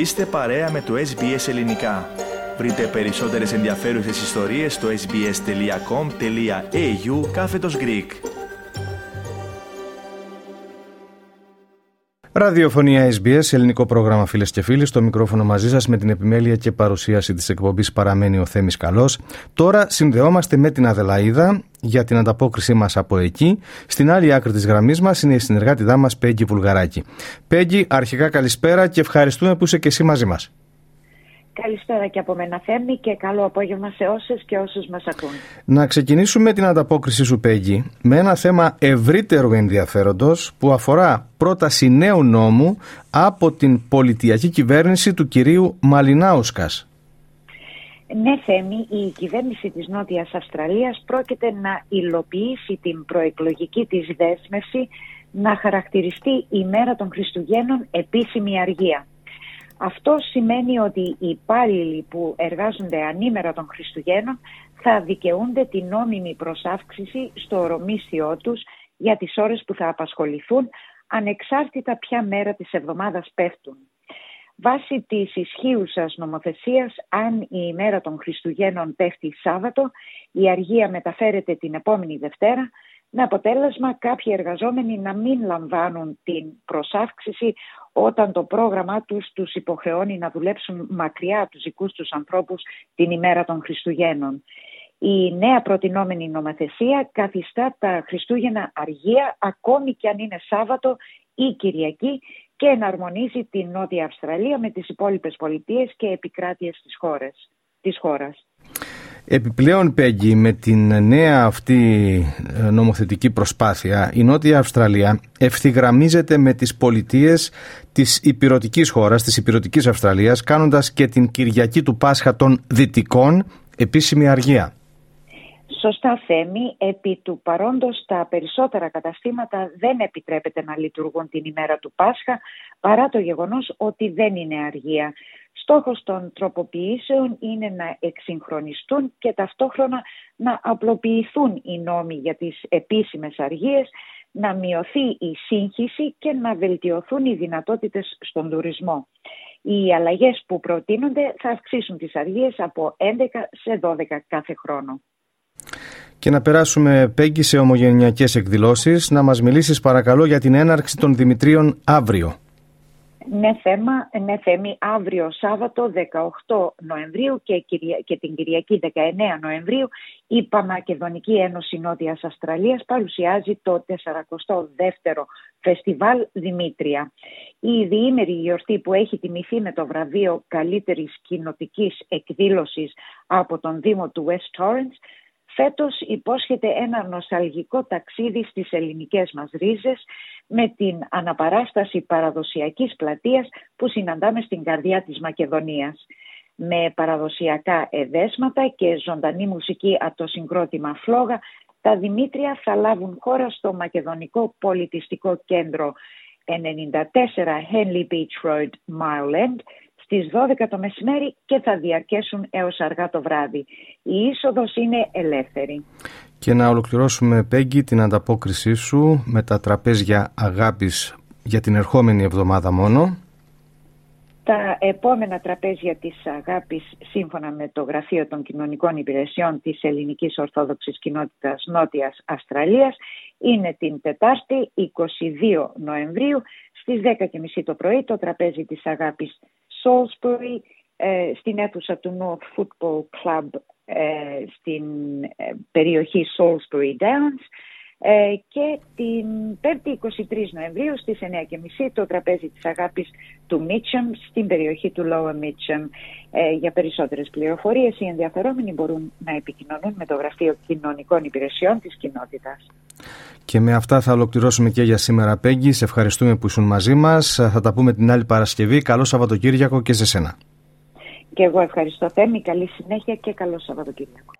Είστε παρέα με το SBS Ελληνικά. Βρείτε περισσότερες ενδιαφέρουσες ιστορίες στο sbs.com.au κάθετος Greek. Ραδιοφωνία SBS, ελληνικό πρόγραμμα φίλες και φίλοι. Στο μικρόφωνο μαζί σας με την επιμέλεια και παρουσίαση της εκπομπής παραμένει ο Θέμης Καλός. Τώρα συνδεόμαστε με την Αδελαίδα για την ανταπόκρισή μας από εκεί. Στην άλλη άκρη της γραμμής μας είναι η συνεργάτη μας Πέγγι Βουλγαράκη. Πέγγι, αρχικά καλησπέρα και ευχαριστούμε που είσαι και εσύ μαζί μας. Καλησπέρα και από μένα Θέμη και καλό απόγευμα σε όσες και όσους μας ακούν. Να ξεκινήσουμε την ανταπόκριση σου Πέγγι με ένα θέμα ευρύτερου ενδιαφέροντος που αφορά πρόταση νέου νόμου από την πολιτιακή κυβέρνηση του κυρίου Μαλινάουσκας. Ναι Θέμη, η κυβέρνηση της Νότιας Αυστραλίας πρόκειται να υλοποιήσει την προεκλογική της δέσμευση να χαρακτηριστεί η μέρα των Χριστουγέννων επίσημη αργία. Αυτό σημαίνει ότι οι υπάλληλοι που εργάζονται ανήμερα των Χριστουγέννων θα δικαιούνται την νόμιμη προσάυξηση στο ορομίσιό τους για τις ώρες που θα απασχοληθούν ανεξάρτητα ποια μέρα της εβδομάδας πέφτουν. Βάσει της ισχύουσας νομοθεσίας, αν η ημέρα των Χριστουγέννων πέφτει Σάββατο, η αργία μεταφέρεται την επόμενη Δευτέρα, με αποτέλεσμα κάποιοι εργαζόμενοι να μην λαμβάνουν την προσάυξηση όταν το πρόγραμμά τους τους υποχρεώνει να δουλέψουν μακριά από τους δικούς τους ανθρώπους την ημέρα των Χριστουγέννων. Η νέα προτινόμενη νομοθεσία καθιστά τα Χριστούγεννα αργία ακόμη και αν είναι Σάββατο ή Κυριακή και εναρμονίζει την Νότια Αυστραλία με τις υπόλοιπες πολιτείες και επικράτειες της χώρας. Της χώρας. Επιπλέον, Πέγγι, με την νέα αυτή ε, νομοθετική προσπάθεια, η Νότια Αυστραλία ευθυγραμμίζεται με τις πολιτείες της υπηρετικής χώρας, της υπηρετικής Αυστραλίας, κάνοντας και την Κυριακή του Πάσχα των Δυτικών επίσημη αργία. Σωστά Θέμη, επί του παρόντος τα περισσότερα καταστήματα δεν επιτρέπεται να λειτουργούν την ημέρα του Πάσχα παρά το γεγονός ότι δεν είναι αργία. Στόχος των τροποποιήσεων είναι να εξυγχρονιστούν και ταυτόχρονα να απλοποιηθούν οι νόμοι για τις επίσημες αργίες, να μειωθεί η σύγχυση και να βελτιωθούν οι δυνατότητες στον τουρισμό. Οι αλλαγές που προτείνονται θα αυξήσουν τις αργίες από 11 σε 12 κάθε χρόνο. Και να περάσουμε, Πέγγι, σε ομογενειακές εκδηλώσεις. Να μας μιλήσεις παρακαλώ για την έναρξη των Δημητρίων αύριο. Ναι, θέμα, ναι, θέμη, αύριο Σάββατο 18 Νοεμβρίου και, και την Κυριακή 19 Νοεμβρίου η Παμακεδονική Ένωση Νότιας Αυστραλίας παρουσιάζει το 42ο Φεστιβάλ Δημήτρια. Η διήμερη γιορτή που έχει τιμηθεί με το βραβείο καλύτερης κοινοτικής εκδήλωσης από τον Δήμο του West Torrens φέτος υπόσχεται ένα νοσταλγικό ταξίδι στις ελληνικές μας ρίζες με την αναπαράσταση παραδοσιακής πλατείας που συναντάμε στην καρδιά της Μακεδονίας. Με παραδοσιακά εδέσματα και ζωντανή μουσική από το συγκρότημα Φλόγα, τα Δημήτρια θα λάβουν χώρα στο Μακεδονικό Πολιτιστικό Κέντρο 94 Henley Beach Road, Mile End, στις 12 το μεσημέρι και θα διαρκέσουν έως αργά το βράδυ. Η είσοδος είναι ελεύθερη. Και να ολοκληρώσουμε, Πέγγι, την ανταπόκρισή σου με τα τραπέζια αγάπης για την ερχόμενη εβδομάδα μόνο. Τα επόμενα τραπέζια της αγάπης σύμφωνα με το Γραφείο των Κοινωνικών Υπηρεσιών της Ελληνικής Ορθόδοξης Κοινότητας Νότιας Αυστραλίας είναι την Τετάρτη 22 Νοεμβρίου στις 10.30 το πρωί το τραπέζι της αγάπης Salisbury ε, στην αίθουσα του North Football Club ε, στην ε, περιοχή Salisbury Downs ε, και την 5η 23 Νοεμβρίου στις 9.30 το τραπέζι της αγάπης του Mitcham στην περιοχή του Lower Mitcham. Ε, για περισσότερες πληροφορίες οι ενδιαφερόμενοι μπορούν να επικοινωνούν με το Γραφείο Κοινωνικών Υπηρεσιών της κοινότητας. Και με αυτά θα ολοκληρώσουμε και για σήμερα Πέγγι. Σε ευχαριστούμε που ήσουν μαζί μας. Θα τα πούμε την άλλη Παρασκευή. Καλό Σαββατοκύριακο και σε σένα. Και εγώ ευχαριστώ Θέμη. Καλή συνέχεια και καλό Σαββατοκύριακο.